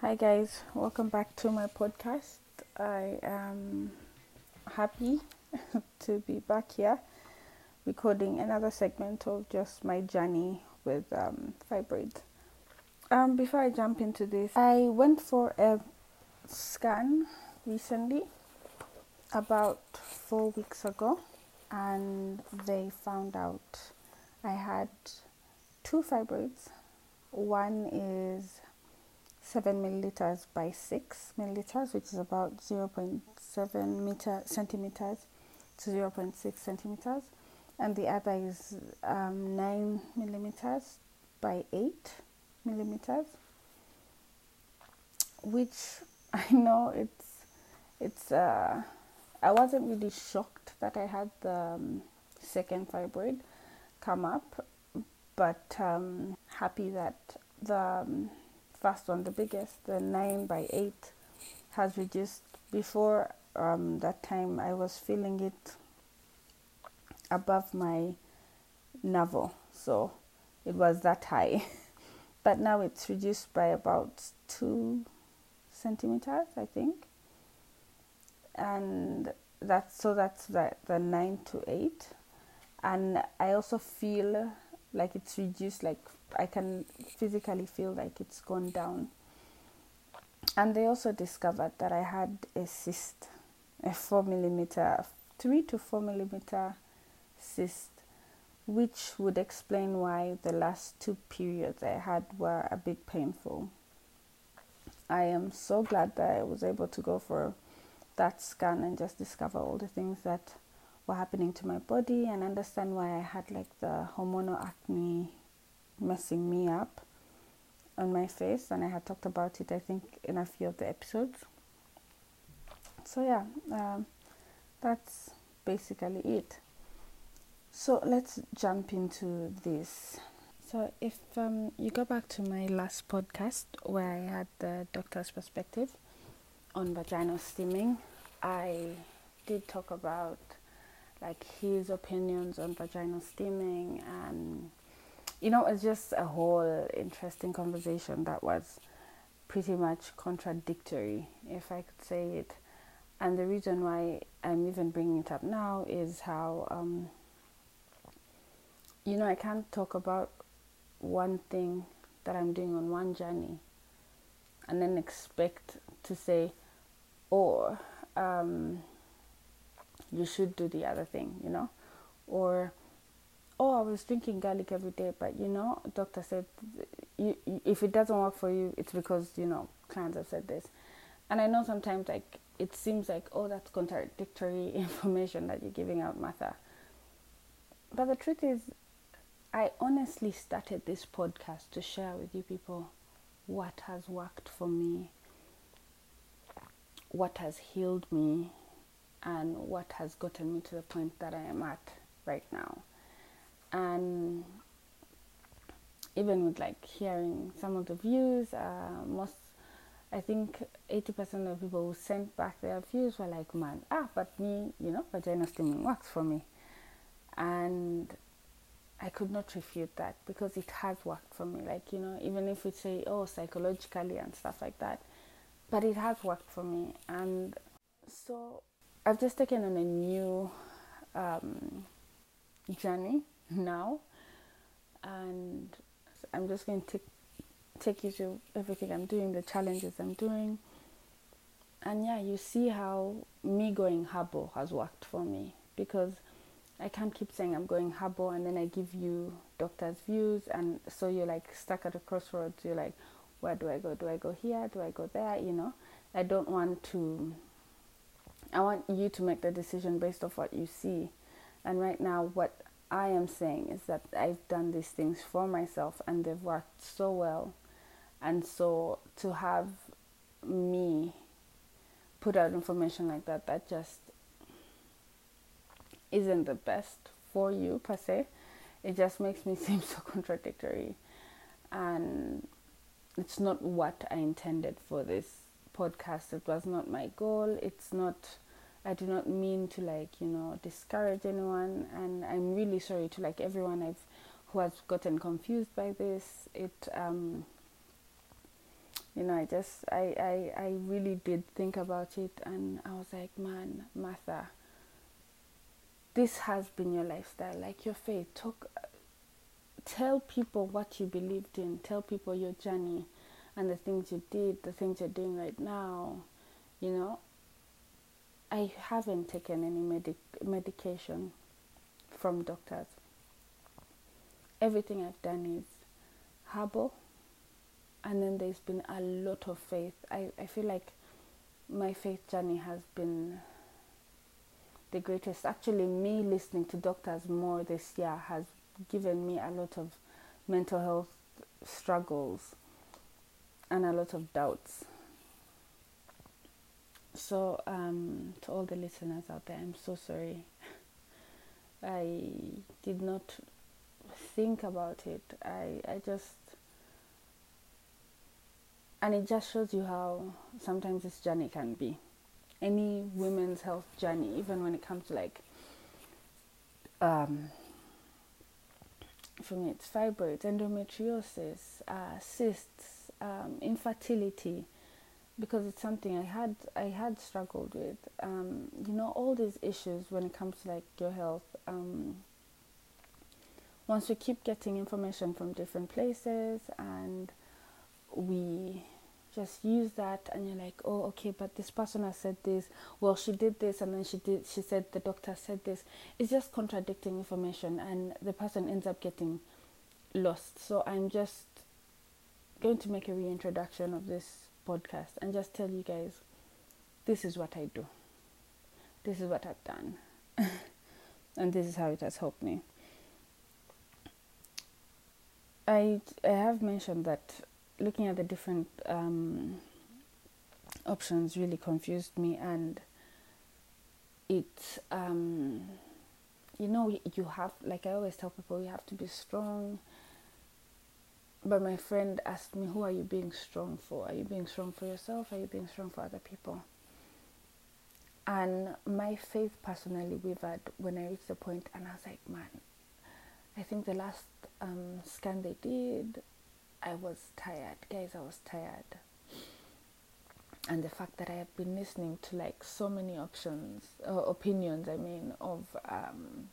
Hi, guys, welcome back to my podcast. I am happy to be back here recording another segment of just my journey with um, fibroids. Um, before I jump into this, I went for a scan recently, about four weeks ago, and they found out I had two fibroids. One is 7 milliliters by 6 milliliters, which is about 0.7 meter centimeters to 0.6 centimeters, and the other is um, 9 millimeters by 8 millimeters, which I know it's it's uh, I wasn't really shocked that I had the um, second fibroid come up, but um, happy that the um, first one, the biggest, the 9 by 8, has reduced. Before um, that time, I was feeling it above my navel, so it was that high. but now it's reduced by about 2 centimeters, I think. And that's so that's the, the 9 to 8. And I also feel like it's reduced like i can physically feel like it's gone down and they also discovered that i had a cyst a four millimeter three to four millimeter cyst which would explain why the last two periods i had were a bit painful i am so glad that i was able to go for that scan and just discover all the things that were happening to my body and understand why I had like the hormonal acne messing me up on my face and I had talked about it I think in a few of the episodes. So yeah, um, that's basically it. So let's jump into this. So if um, you go back to my last podcast where I had the doctor's perspective on vaginal steaming, I did talk about like his opinions on vaginal steaming and you know it's just a whole interesting conversation that was pretty much contradictory if i could say it. And the reason why i'm even bringing it up now is how um, you know i can't talk about one thing that i'm doing on one journey and then expect to say or um, you should do the other thing, you know? Or, oh, I was drinking garlic every day, but you know, doctor said you, if it doesn't work for you, it's because, you know, clients have said this. And I know sometimes like it seems like, oh, that's contradictory information that you're giving out, Martha. But the truth is, I honestly started this podcast to share with you people what has worked for me, what has healed me, and what has gotten me to the point that I am at right now. And even with like hearing some of the views, uh, most I think 80% of people who sent back their views were like, man, ah, but me, you know, vagina steaming works for me. And I could not refute that because it has worked for me. Like, you know, even if we say, oh, psychologically and stuff like that, but it has worked for me. And so I've just taken on a new um, journey now, and I'm just going to take take you through everything I'm doing, the challenges I'm doing, and yeah, you see how me going herbal has worked for me because I can't keep saying I'm going herbal and then I give you doctor's views, and so you're like stuck at a crossroads. You're like, where do I go? Do I go here? Do I go there? You know, I don't want to I want you to make the decision based off what you see. And right now, what I am saying is that I've done these things for myself and they've worked so well. And so to have me put out information like that, that just isn't the best for you per se. It just makes me seem so contradictory. And it's not what I intended for this podcast. It was not my goal. It's not, I do not mean to like, you know, discourage anyone. And I'm really sorry to like everyone I've who has gotten confused by this. It um you know, I just I, I I really did think about it and I was like, man, Martha, this has been your lifestyle, like your faith. Talk tell people what you believed in, tell people your journey and the things you did, the things you're doing right now. You know, I haven't taken any medic- medication from doctors. Everything I've done is herbal, and then there's been a lot of faith. I, I feel like my faith journey has been the greatest. Actually, me listening to doctors more this year has given me a lot of mental health struggles and a lot of doubts. So, um, to all the listeners out there, I'm so sorry. I did not think about it. I, I just, and it just shows you how sometimes this journey can be. Any women's health journey, even when it comes to like, um, for me, it's fibroids, endometriosis, uh, cysts, um, infertility because it's something I had I had struggled with. Um, you know, all these issues when it comes to like your health. Um, once we keep getting information from different places and we just use that and you're like oh okay but this person has said this well she did this and then she did she said the doctor said this it's just contradicting information and the person ends up getting lost so i'm just going to make a reintroduction of this podcast and just tell you guys this is what I do. This is what I've done. and this is how it has helped me. I, I have mentioned that looking at the different um, options really confused me, and it, um, you know, you have, like I always tell people, you have to be strong but my friend asked me, Who are you being strong for? Are you being strong for yourself? Are you being strong for other people? And my faith personally wavered when I reached the point, and I was like, Man, I think the last um, scan they did, I was tired. Guys, I was tired. And the fact that I have been listening to like so many options, uh, opinions, I mean, of um,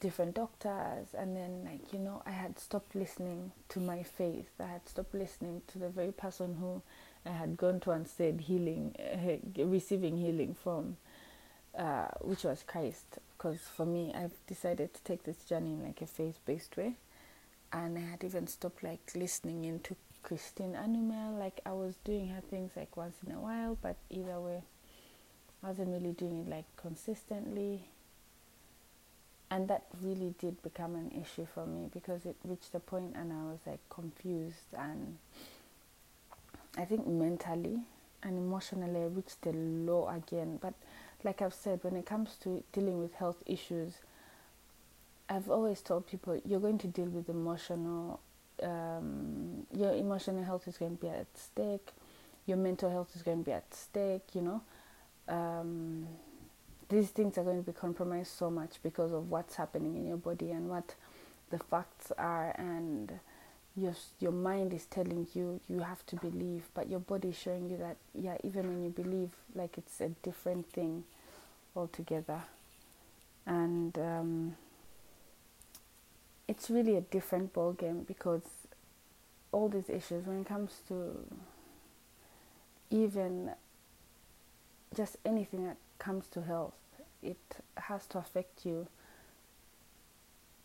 different doctors and then like you know i had stopped listening to my faith i had stopped listening to the very person who i had gone to and said healing uh, receiving healing from uh, which was christ because for me i've decided to take this journey in like a faith-based way and i had even stopped like listening into christine Animal. like i was doing her things like once in a while but either way i wasn't really doing it like consistently and that really did become an issue for me because it reached a point and I was like confused and I think mentally and emotionally I reached the low again. But like I've said, when it comes to dealing with health issues, I've always told people you're going to deal with emotional, um, your emotional health is going to be at stake, your mental health is going to be at stake, you know. Um, these things are going to be compromised so much because of what's happening in your body and what the facts are and your your mind is telling you you have to believe but your body is showing you that yeah even when you believe like it's a different thing altogether and um, it's really a different ball game because all these issues when it comes to even just anything that comes to health, it has to affect you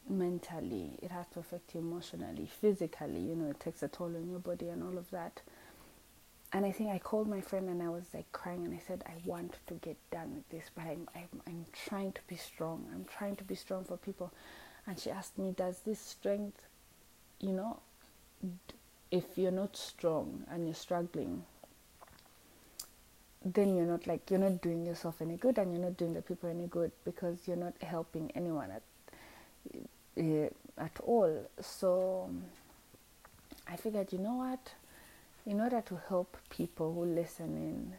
mentally, it has to affect you emotionally, physically, you know, it takes a toll on your body and all of that. And I think I called my friend and I was like crying and I said, I want to get done with this, but I'm, I'm, I'm trying to be strong. I'm trying to be strong for people. And she asked me, Does this strength, you know, if you're not strong and you're struggling, then you're not like you're not doing yourself any good and you're not doing the people any good because you're not helping anyone at uh, at all. So i figured you know what? In order to help people who listen in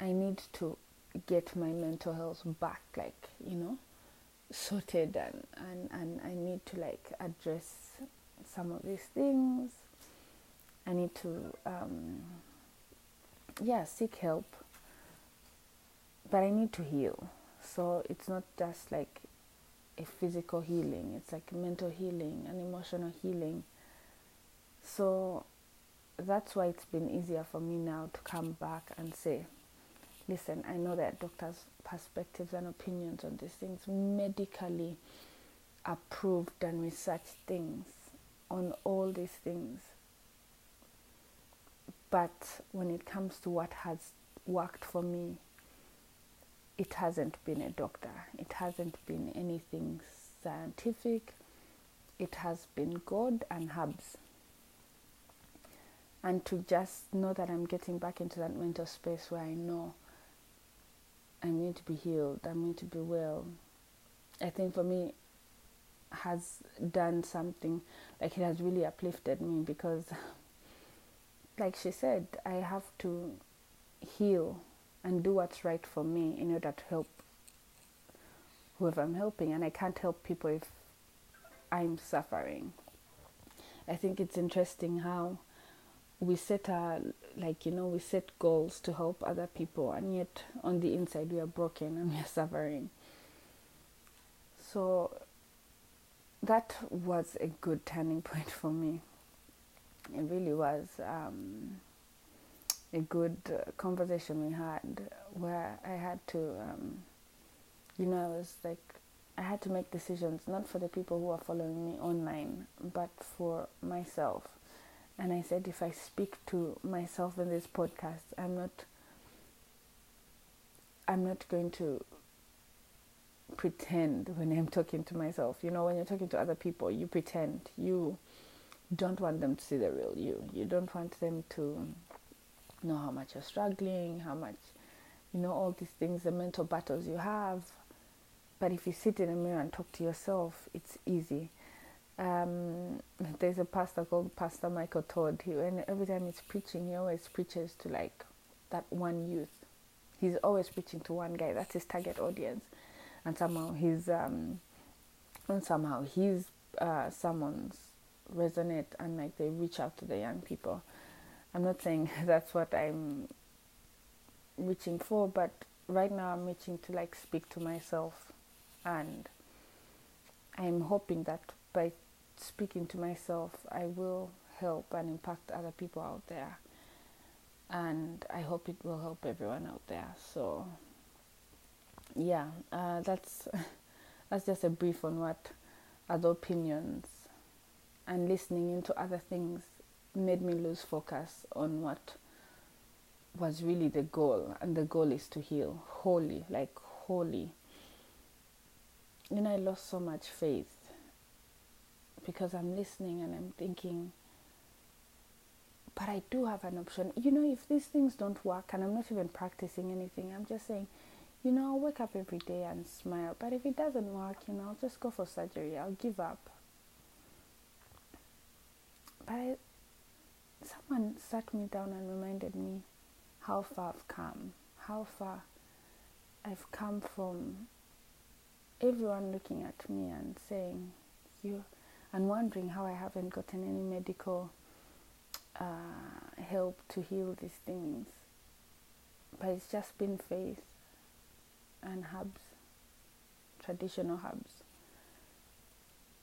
i need to get my mental health back, like, you know, sorted and, and, and I need to like address some of these things. I need to, um, yeah, seek help. But I need to heal. So it's not just like a physical healing, it's like mental healing and emotional healing. So that's why it's been easier for me now to come back and say, listen, I know that doctors' perspectives and opinions on these things, medically approved and researched things on all these things. But when it comes to what has worked for me, it hasn't been a doctor, it hasn't been anything scientific, it has been God and herbs. And to just know that I'm getting back into that mental space where I know I'm going to be healed, I'm going to be well. I think for me, has done something like it has really uplifted me because, like she said, I have to heal and do what's right for me in order to help whoever I'm helping. And I can't help people if I'm suffering. I think it's interesting how we set our like you know we set goals to help other people and yet on the inside we are broken and we are suffering. So that was a good turning point for me. It really was um, a good uh, conversation we had where i had to um, you know i was like i had to make decisions not for the people who are following me online but for myself and I said, if I speak to myself in this podcast, I'm not. I'm not going to pretend when I'm talking to myself. You know, when you're talking to other people, you pretend. You don't want them to see the real you. You don't want them to know how much you're struggling, how much, you know, all these things, the mental battles you have. But if you sit in a mirror and talk to yourself, it's easy um, there's a pastor called Pastor Michael Todd. He, and every time he's preaching, he always preaches to like that one youth. He's always preaching to one guy. That's his target audience, and somehow he's um, and somehow his uh, sermons resonate and like they reach out to the young people. I'm not saying that's what I'm reaching for, but right now I'm reaching to like speak to myself, and I'm hoping that by speaking to myself, I will help and impact other people out there. And I hope it will help everyone out there. So, yeah, uh, that's that's just a brief on what other opinions and listening into other things made me lose focus on what was really the goal. And the goal is to heal wholly, like wholly. Know, I lost so much faith because I'm listening and I'm thinking, but I do have an option. You know, if these things don't work and I'm not even practicing anything, I'm just saying, you know, I'll wake up every day and smile. But if it doesn't work, you know, I'll just go for surgery. I'll give up. But I, someone sat me down and reminded me how far I've come, how far I've come from everyone looking at me and saying, you and wondering how I haven't gotten any medical uh, help to heal these things. But it's just been faith and herbs, traditional herbs.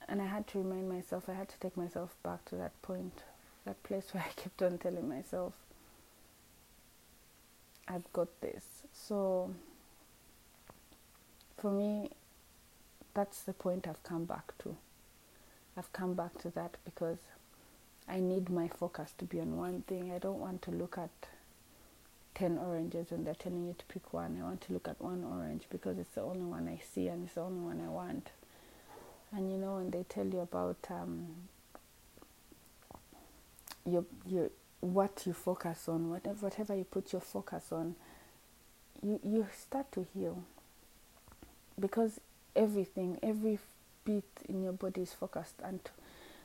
And I had to remind myself, I had to take myself back to that point, that place where I kept on telling myself, I've got this. So for me, that's the point I've come back to. I've come back to that because I need my focus to be on one thing. I don't want to look at 10 oranges and they're telling you to pick one. I want to look at one orange because it's the only one I see and it's the only one I want. And you know, when they tell you about um, your, your, what you focus on, whatever, whatever you put your focus on, you, you start to heal. Because everything, every beat in your body is focused and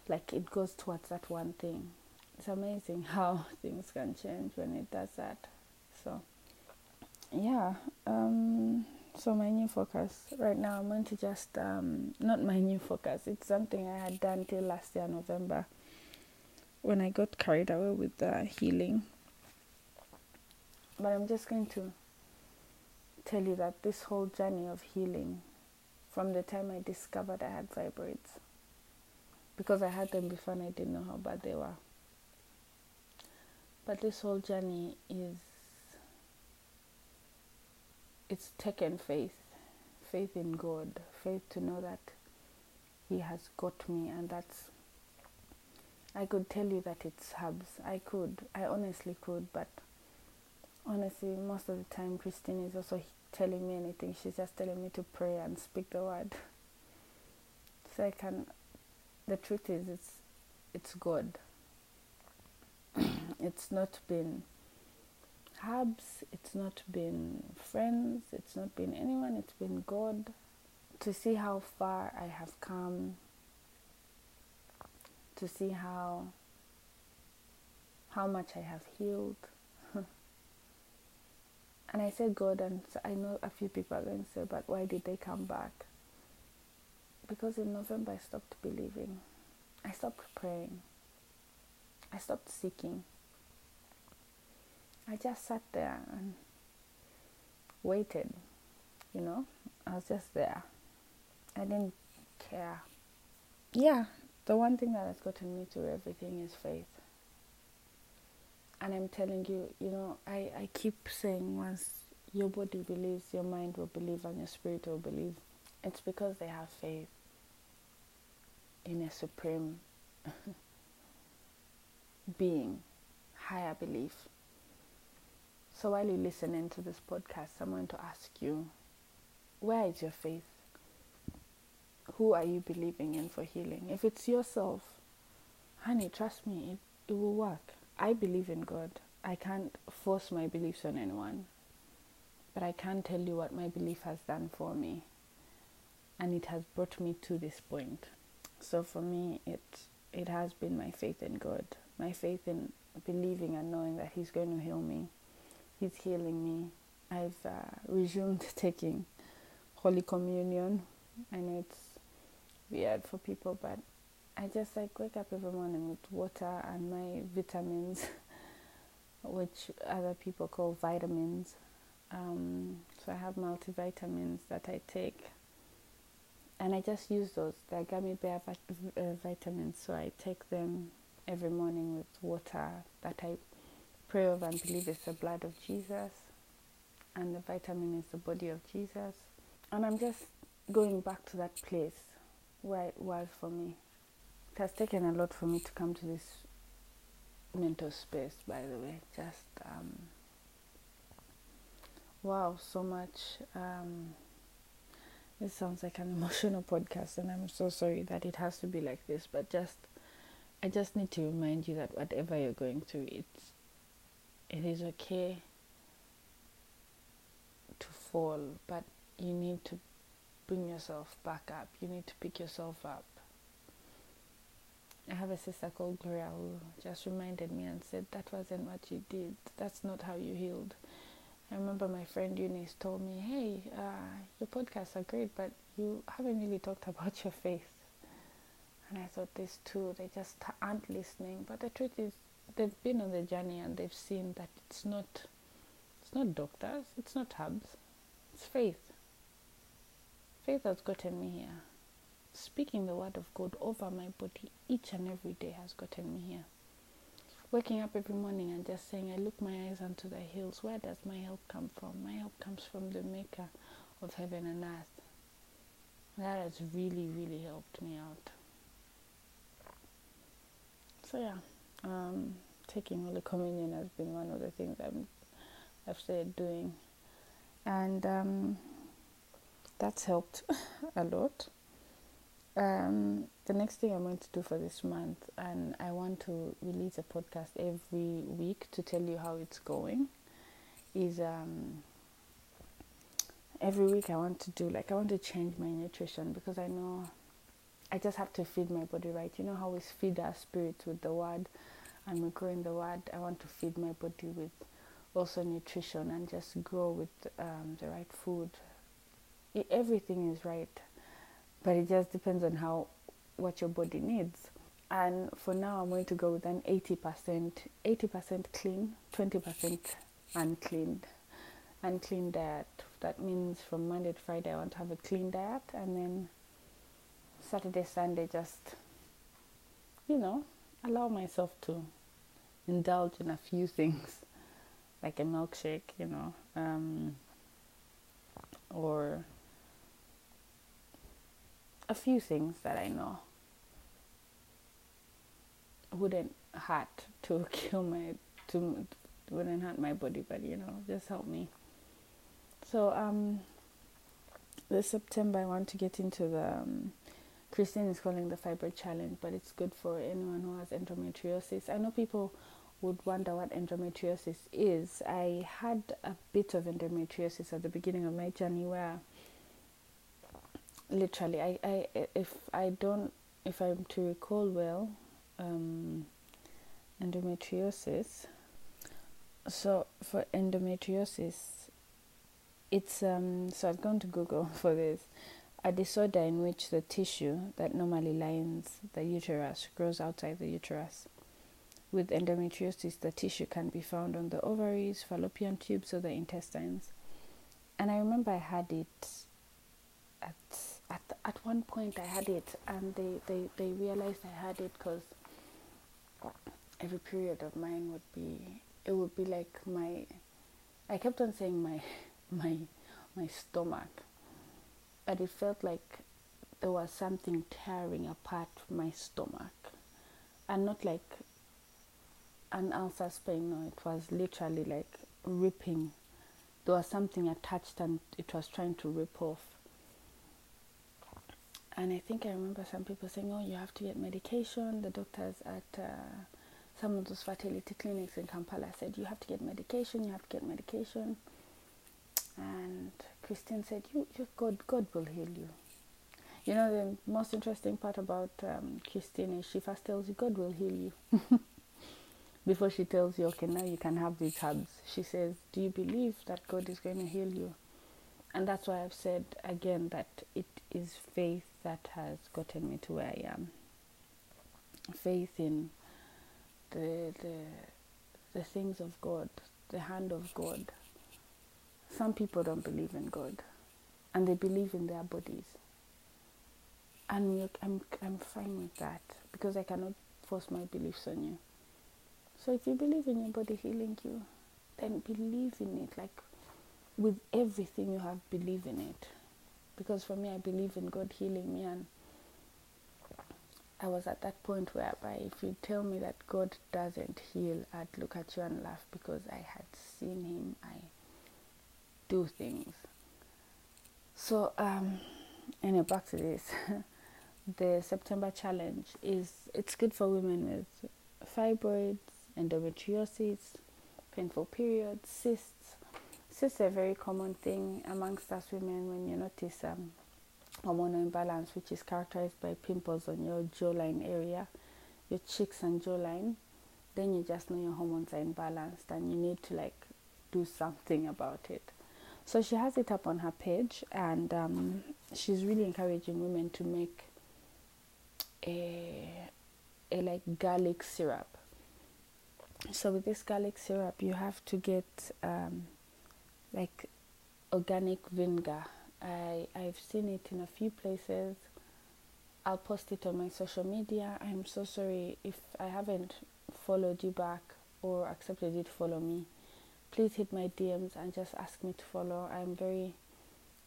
like it goes towards that one thing. It's amazing how things can change when it does that. So yeah, um, so my new focus right now, I'm going to just um, not my new focus. It's something I had done till last year November when I got carried away with the healing. But I'm just going to tell you that this whole journey of healing, from the time I discovered I had fibroids, because I had them before and I didn't know how bad they were. But this whole journey is it's taken faith, faith in God, faith to know that He has got me, and that's. I could tell you that it's hubs. I could. I honestly could, but honestly, most of the time, Christine is also telling me anything. She's just telling me to pray and speak the word. So I can. The truth is, it's it's God. it's not been hubs, it's not been friends, it's not been anyone, it's been God. To see how far I have come, to see how how much I have healed. And I said God, and I know a few people are going to say, but why did they come back? Because in November I stopped believing, I stopped praying, I stopped seeking. I just sat there and waited, you know. I was just there. I didn't care. Yeah, the one thing that has gotten me through everything is faith. And I'm telling you, you know, I, I keep saying once your body believes, your mind will believe, and your spirit will believe. It's because they have faith in a supreme being, higher belief. So while you're listening to this podcast, I'm going to ask you, where is your faith? Who are you believing in for healing? If it's yourself, honey, trust me, it, it will work. I believe in God. I can't force my beliefs on anyone, but I can tell you what my belief has done for me, and it has brought me to this point. So for me, it it has been my faith in God, my faith in believing and knowing that He's going to heal me He's healing me. I've uh, resumed taking Holy Communion. I know it's weird for people, but I just like wake up every morning with water and my vitamins, which other people call vitamins. Um, so I have multivitamins that I take, and I just use those. They're gummy bear uh, vitamins, so I take them every morning with water that I pray over and believe it's the blood of Jesus, and the vitamin is the body of Jesus. And I'm just going back to that place where it was for me. Has taken a lot for me to come to this mental space, by the way. Just, um, wow, so much. Um, this sounds like an emotional podcast, and I'm so sorry that it has to be like this, but just, I just need to remind you that whatever you're going through, it's it is okay to fall, but you need to bring yourself back up. You need to pick yourself up. I have a sister called Gloria who just reminded me and said, That wasn't what you did. That's not how you healed. I remember my friend Eunice told me, Hey, uh, your podcasts are great, but you haven't really talked about your faith. And I thought, this too, they just aren't listening. But the truth is, they've been on the journey and they've seen that it's not it's not doctors, it's not hubs, it's faith. Faith has gotten me here. Speaking the word of God over my body each and every day has gotten me here. Waking up every morning and just saying, I look my eyes unto the hills. Where does my help come from? My help comes from the Maker of heaven and earth. That has really, really helped me out. So, yeah um, taking Holy Communion has been one of the things I'm, I've started doing, and um, that's helped a lot. Um, the next thing I'm going to do for this month, and I want to release a podcast every week to tell you how it's going, is um, every week I want to do like I want to change my nutrition because I know I just have to feed my body right. You know how we feed our spirits with the word and we grow in the word. I want to feed my body with also nutrition and just grow with um, the right food. Everything is right, but it just depends on how what your body needs. And for now, I'm going to go with an 80%, 80% clean, 20% unclean, unclean diet. That means from Monday to Friday, I want to have a clean diet, and then Saturday, Sunday, just you know, allow myself to indulge in a few things like a milkshake, you know, um, or a few things that I know wouldn't hurt to kill my to wouldn't hurt my body, but you know, just help me. So um, this September I want to get into the um, Christine is calling the fiber challenge, but it's good for anyone who has endometriosis. I know people would wonder what endometriosis is. I had a bit of endometriosis at the beginning of my journey where literally I, I if I don't if I'm to recall well, um, endometriosis. So for endometriosis, it's um. So I've gone to Google for this a disorder in which the tissue that normally lines the uterus grows outside the uterus. With endometriosis, the tissue can be found on the ovaries, fallopian tubes, or the intestines. And I remember I had it at at one point. I had it, and they they, they realized I had it because every period of mine would be it would be like my. I kept on saying my my my stomach but it felt like there was something tearing apart my stomach and not like an ulcer's pain no it was literally like ripping there was something attached and it was trying to rip off and i think i remember some people saying oh you have to get medication the doctors at uh, some of those fertility clinics in kampala said you have to get medication you have to get medication and Christine said, "You, you God, God will heal you." You know, the most interesting part about um, Christine is she first tells you, "God will heal you," before she tells you, "Okay, now you can have these herbs." She says, "Do you believe that God is going to heal you?" And that's why I've said again that it is faith that has gotten me to where I am. Faith in the the the things of God, the hand of God, some people don't believe in God and they believe in their bodies. And I'm, I'm fine with that because I cannot force my beliefs on you. So if you believe in your body healing you, then believe in it. Like with everything you have, believe in it. Because for me, I believe in God healing me. And I was at that point whereby if you tell me that God doesn't heal, I'd look at you and laugh because I had seen Him. I do things. So, um, anyway, back to this. the September challenge is it's good for women with fibroids, endometriosis, painful periods, cysts. Cysts are a very common thing amongst us women when you notice um, hormonal imbalance, which is characterized by pimples on your jawline area, your cheeks and jawline. Then you just know your hormones are imbalanced and you need to like do something about it. So she has it up on her page, and um, she's really encouraging women to make a a like garlic syrup. So with this garlic syrup, you have to get um, like organic vinegar. I I've seen it in a few places. I'll post it on my social media. I'm so sorry if I haven't followed you back or accepted you to follow me please hit my DMs and just ask me to follow. I'm very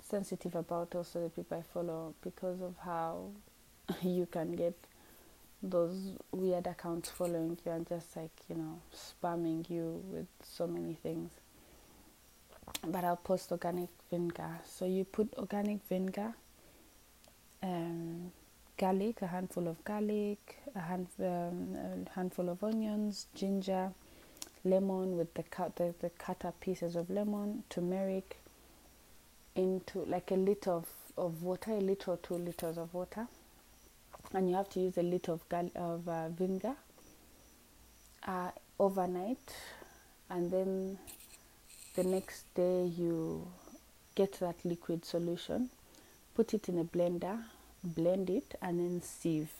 sensitive about also the people I follow because of how you can get those weird accounts following you and just like, you know, spamming you with so many things. But I'll post organic vinegar. So you put organic vinegar, um, garlic, a handful of garlic, a, hand, um, a handful of onions, ginger, lemon with the cut the, the cut up pieces of lemon, turmeric into like a liter of, of water, a liter or two liters of water, and you have to use a liter of gal- of uh, vinegar uh, overnight, and then the next day you get that liquid solution, put it in a blender, blend it, and then sieve.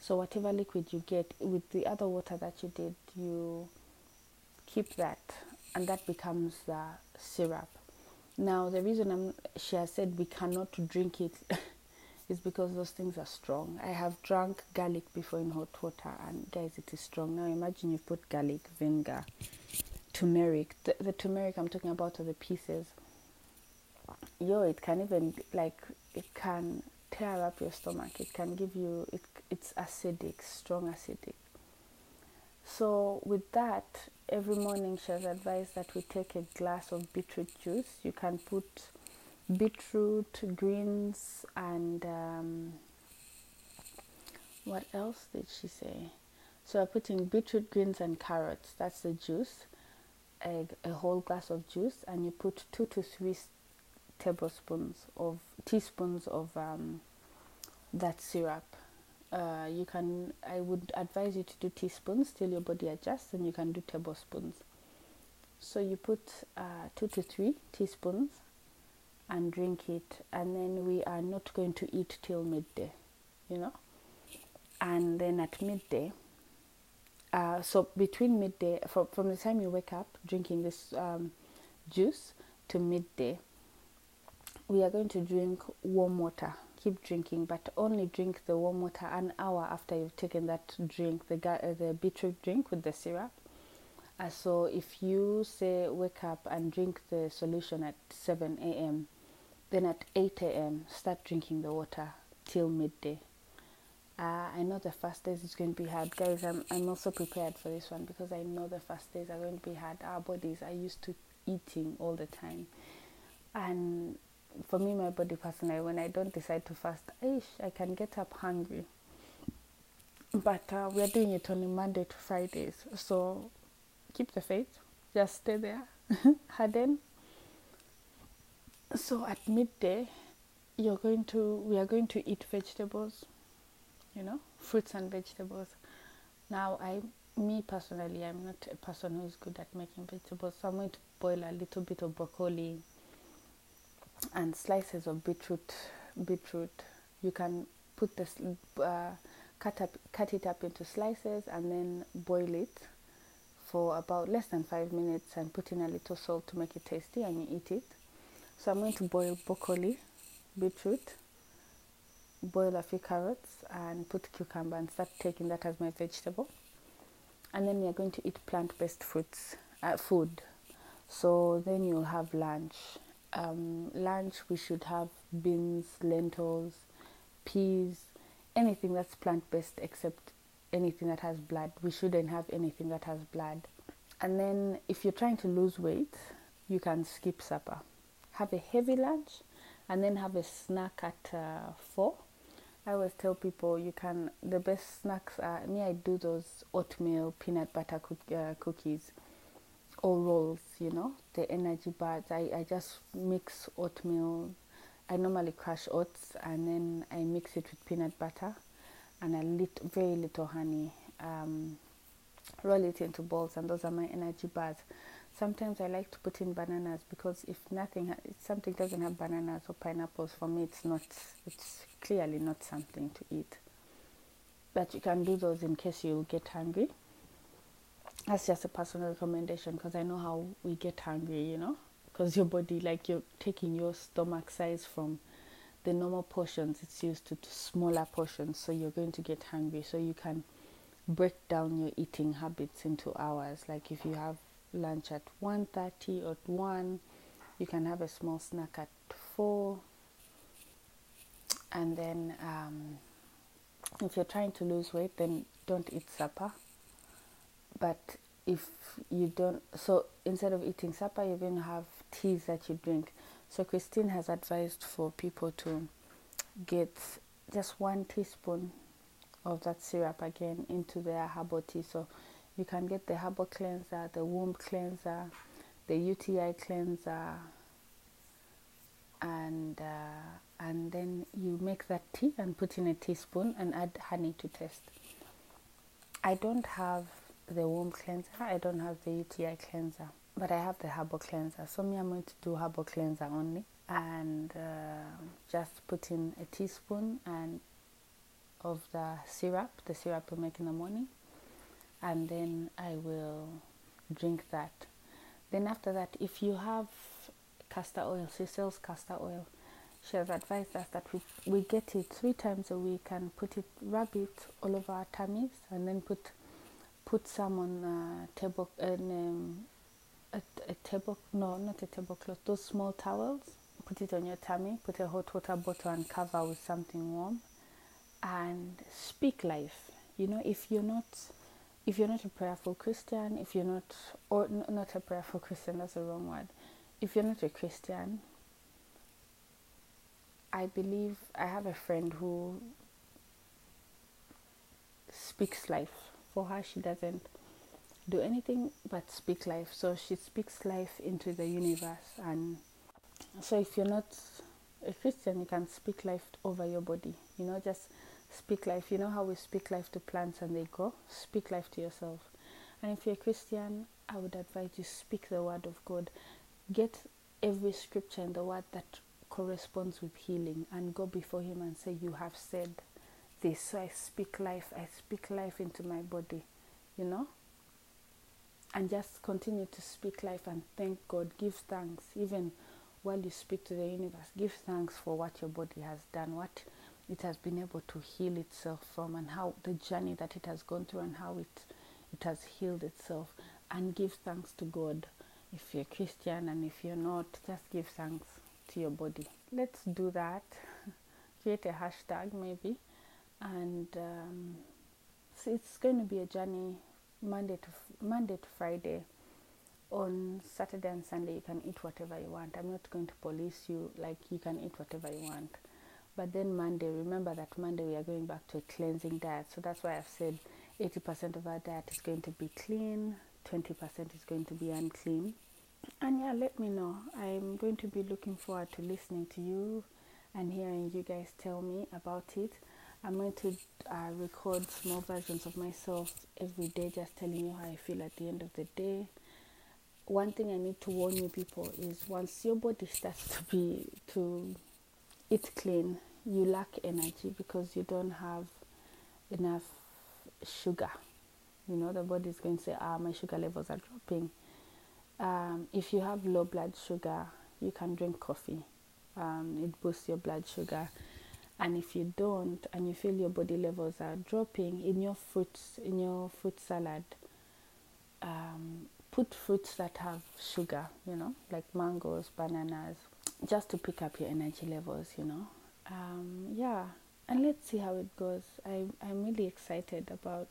So whatever liquid you get with the other water that you did, you keep that, and that becomes the syrup. Now the reason I'm, she has said we cannot drink it is because those things are strong. I have drunk garlic before in hot water, and guys, it is strong. Now imagine you put garlic, vinegar, turmeric. The, the turmeric I'm talking about are the pieces. Yo, it can even like it can tear up your stomach. It can give you it. It's acidic, strong acidic. So with that, every morning she has advised that we take a glass of beetroot juice. You can put beetroot, greens, and um, what else did she say? So I put in beetroot, greens, and carrots. That's the juice. A, a whole glass of juice, and you put two to three tablespoons of teaspoons of um, that syrup. Uh, you can. I would advise you to do teaspoons till your body adjusts, and you can do tablespoons. So you put uh, two to three teaspoons and drink it, and then we are not going to eat till midday, you know. And then at midday, uh, so between midday, from from the time you wake up drinking this um, juice to midday, we are going to drink warm water. Keep drinking, but only drink the warm water an hour after you've taken that drink, the uh, the beetroot drink with the syrup. Uh, so if you say wake up and drink the solution at 7 a.m., then at 8 a.m., start drinking the water till midday. Uh, I know the fast days is going to be hard. Guys, I'm, I'm also prepared for this one because I know the fast days are going to be hard. Our bodies are used to eating all the time. And for me, my body personally, when I don't decide to fast, ish, I can get up hungry. But uh, we are doing it on Monday to Fridays. So keep the faith. Just stay there. Harden so at midday you're going to we are going to eat vegetables you know fruits and vegetables. Now i me personally i'm not a person who is good at making vegetables. So i'm going to boil a little bit of broccoli and slices of beetroot beetroot. You can put this uh, cut up cut it up into slices and then boil it for about less than five minutes and put in a little salt to make it tasty and you eat it. So I'm going to boil broccoli, beetroot, boil a few carrots, and put cucumber and start taking that as my vegetable. And then we are going to eat plant-based fruits, uh, food. So then you'll have lunch. Um, lunch we should have beans, lentils, peas, anything that's plant-based except anything that has blood. We shouldn't have anything that has blood. And then if you're trying to lose weight, you can skip supper have a heavy lunch and then have a snack at uh, 4 i always tell people you can the best snacks are me i do those oatmeal peanut butter cook, uh, cookies or rolls you know the energy bars I, I just mix oatmeal. I normally crush oats and then i mix it with peanut butter and a little very little honey. Um, roll it into balls and those are my energy bars Sometimes I like to put in bananas because if nothing, something doesn't have bananas or pineapples, for me it's not, it's clearly not something to eat. But you can do those in case you get hungry. That's just a personal recommendation because I know how we get hungry, you know, because your body, like you're taking your stomach size from the normal portions, it's used to, to smaller portions, so you're going to get hungry. So you can break down your eating habits into hours. Like if you have lunch at 1.30 or 1 you can have a small snack at 4 and then um, if you're trying to lose weight then don't eat supper. But if you don't so instead of eating supper you even have teas that you drink. So christine has advised for people to get just one teaspoon of that syrup again into their herbal tea. So you can get the herbal cleanser, the womb cleanser, the UTI cleanser, and uh, and then you make that tea and put in a teaspoon and add honey to taste. I don't have the womb cleanser. I don't have the UTI cleanser. but I have the herbal cleanser. So me, I'm going to do herbal cleanser only, and uh, just put in a teaspoon and of the syrup, the syrup we make in the morning, and then I will drink that. Then after that, if you have castor oil, she sells castor oil. She has advised us that we, we get it three times a week and put it, rub it all over our tummies, and then put put some on a table, um, a, a table, no, not a tablecloth, those small towels. Put it on your tummy. Put a hot water bottle and cover with something warm, and speak life. You know, if you're not if you're not a prayerful Christian, if you're not, or not a prayerful Christian, that's the wrong word. If you're not a Christian, I believe I have a friend who speaks life. For her, she doesn't do anything but speak life. So she speaks life into the universe. And so if you're not a Christian, you can speak life over your body. You know, just speak life. You know how we speak life to plants and they grow? Speak life to yourself. And if you're a Christian, I would advise you speak the word of God. Get every scripture in the word that corresponds with healing and go before Him and say, You have said this. So I speak life. I speak life into my body, you know? And just continue to speak life and thank God. Give thanks. Even while you speak to the universe, give thanks for what your body has done, what it has been able to heal itself from and how the journey that it has gone through and how it it has healed itself. And give thanks to God. If you're Christian and if you're not just give thanks to your body. Let's do that. Create a hashtag maybe. And um, so it's going to be a journey Monday to Monday to Friday. On Saturday and Sunday you can eat whatever you want. I'm not going to police you like you can eat whatever you want but then Monday, remember that Monday we are going back to a cleansing diet. So that's why I've said 80% of our diet is going to be clean, 20% is going to be unclean. And yeah, let me know. I'm going to be looking forward to listening to you and hearing you guys tell me about it. I'm going to uh, record small versions of myself every day, just telling you how I feel at the end of the day. One thing I need to warn you people is once your body starts to be to eat clean, you lack energy because you don't have enough sugar. You know, the body is going to say, ah, my sugar levels are dropping. Um, if you have low blood sugar, you can drink coffee. Um, it boosts your blood sugar. And if you don't, and you feel your body levels are dropping, in your fruits, in your fruit salad, um, put fruits that have sugar. You know, like mangoes, bananas, just to pick up your energy levels, you know. Um, yeah, and let's see how it goes. I, I'm really excited about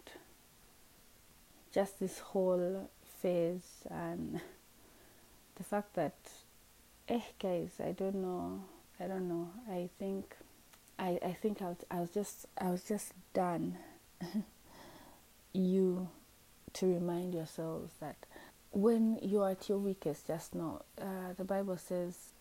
just this whole phase and the fact that, eh, guys, I don't know, I don't know. I think, I, I think I was, I was just, I was just done. you to remind yourselves that when you are at your weakest, just know uh, the Bible says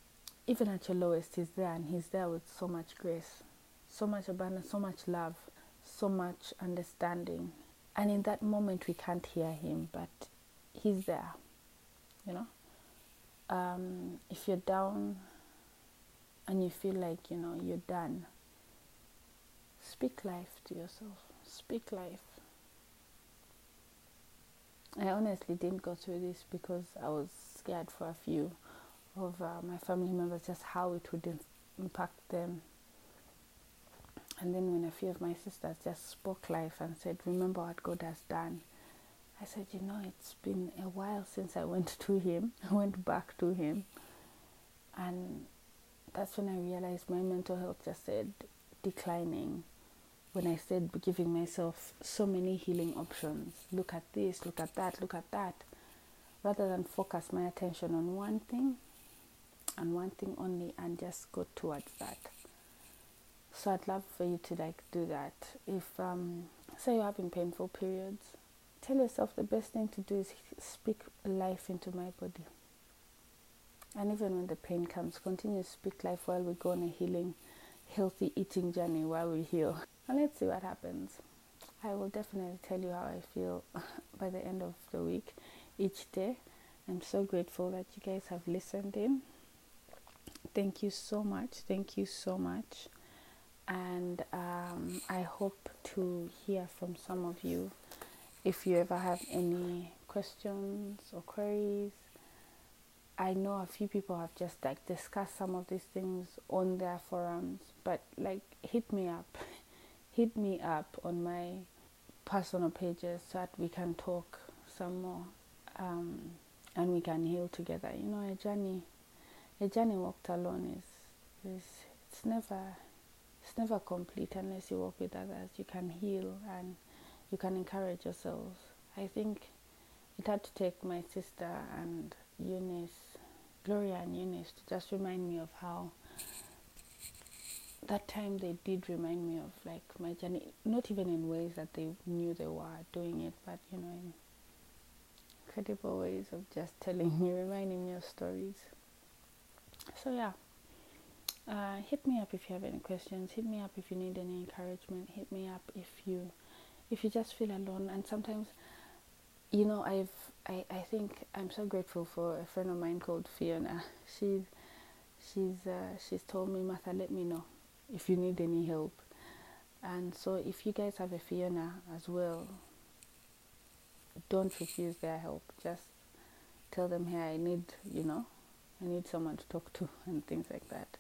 even at your lowest, He's there and He's there with so much grace, so much abundance, so much love, so much understanding. And in that moment, we can't hear Him, but He's there, you know. Um, if you're down and you feel like, you know, you're done, speak life to yourself. Speak life. I honestly didn't go through this because I was scared for a few of uh, my family members, just how it would impact them. And then when a few of my sisters just spoke life and said, Remember what God has done. I said, You know, it's been a while since I went to Him, I went back to Him. And that's when I realized my mental health just said declining. When I said giving myself so many healing options look at this, look at that, look at that rather than focus my attention on one thing and one thing only and just go towards that. So i'd love for you to like do that. If um say you're having painful periods tell yourself the best thing to do is speak life into my body. And even when the pain comes continue to speak life while we go on a healing healthy eating journey while we heal and let's see what happens. I will definitely tell you how i feel by the end of the week each day. I'm so grateful that you guys have listened in. Thank you so much. Thank you so much. And um, I hope to hear from some of you. If you ever have any questions or queries, I know a few people have just like discussed some of these things on their forums, but like hit me up, hit me up on my personal pages so that we can talk some more um, and we can heal together. You know, a journey, a journey walked alone is is it's never it's never complete unless you walk with others. You can heal and you can encourage yourselves. I think it had to take my sister and Eunice, Gloria and Eunice to just remind me of how that time they did remind me of like my journey, not even in ways that they knew they were doing it, but you know, in incredible ways of just telling me, reminding me of stories. So, yeah, uh, hit me up if you have any questions. Hit me up if you need any encouragement. Hit me up if you if you just feel alone. And sometimes, you know, I've I, I think I'm so grateful for a friend of mine called Fiona. She's she's uh, she's told me, Martha, let me know if you need any help. And so, if you guys have a Fiona as well, don't refuse their help. Just tell them, hey, I need, you know, I need someone to talk to and things like that.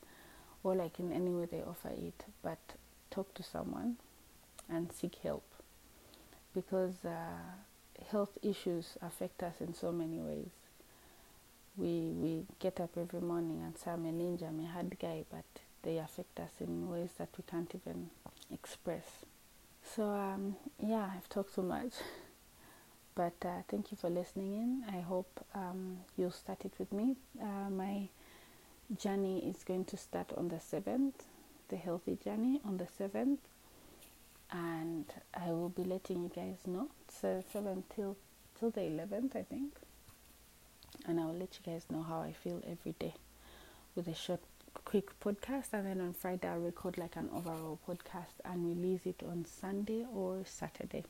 Or like in any way they offer it, but talk to someone and seek help because uh, health issues affect us in so many ways. We we get up every morning and say I'm a ninja, I'm a hard guy, but they affect us in ways that we can't even express. So um, yeah, I've talked too much. But uh, thank you for listening in. I hope um, you'll start it with me. Uh, my journey is going to start on the 7th, the healthy journey on the 7th. And I will be letting you guys know. So 7th till, till the 11th, I think. And I will let you guys know how I feel every day with a short, quick podcast. And then on Friday, I'll record like an overall podcast and release it on Sunday or Saturday.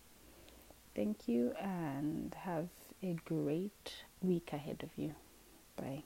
Thank you and have a great week ahead of you. Bye.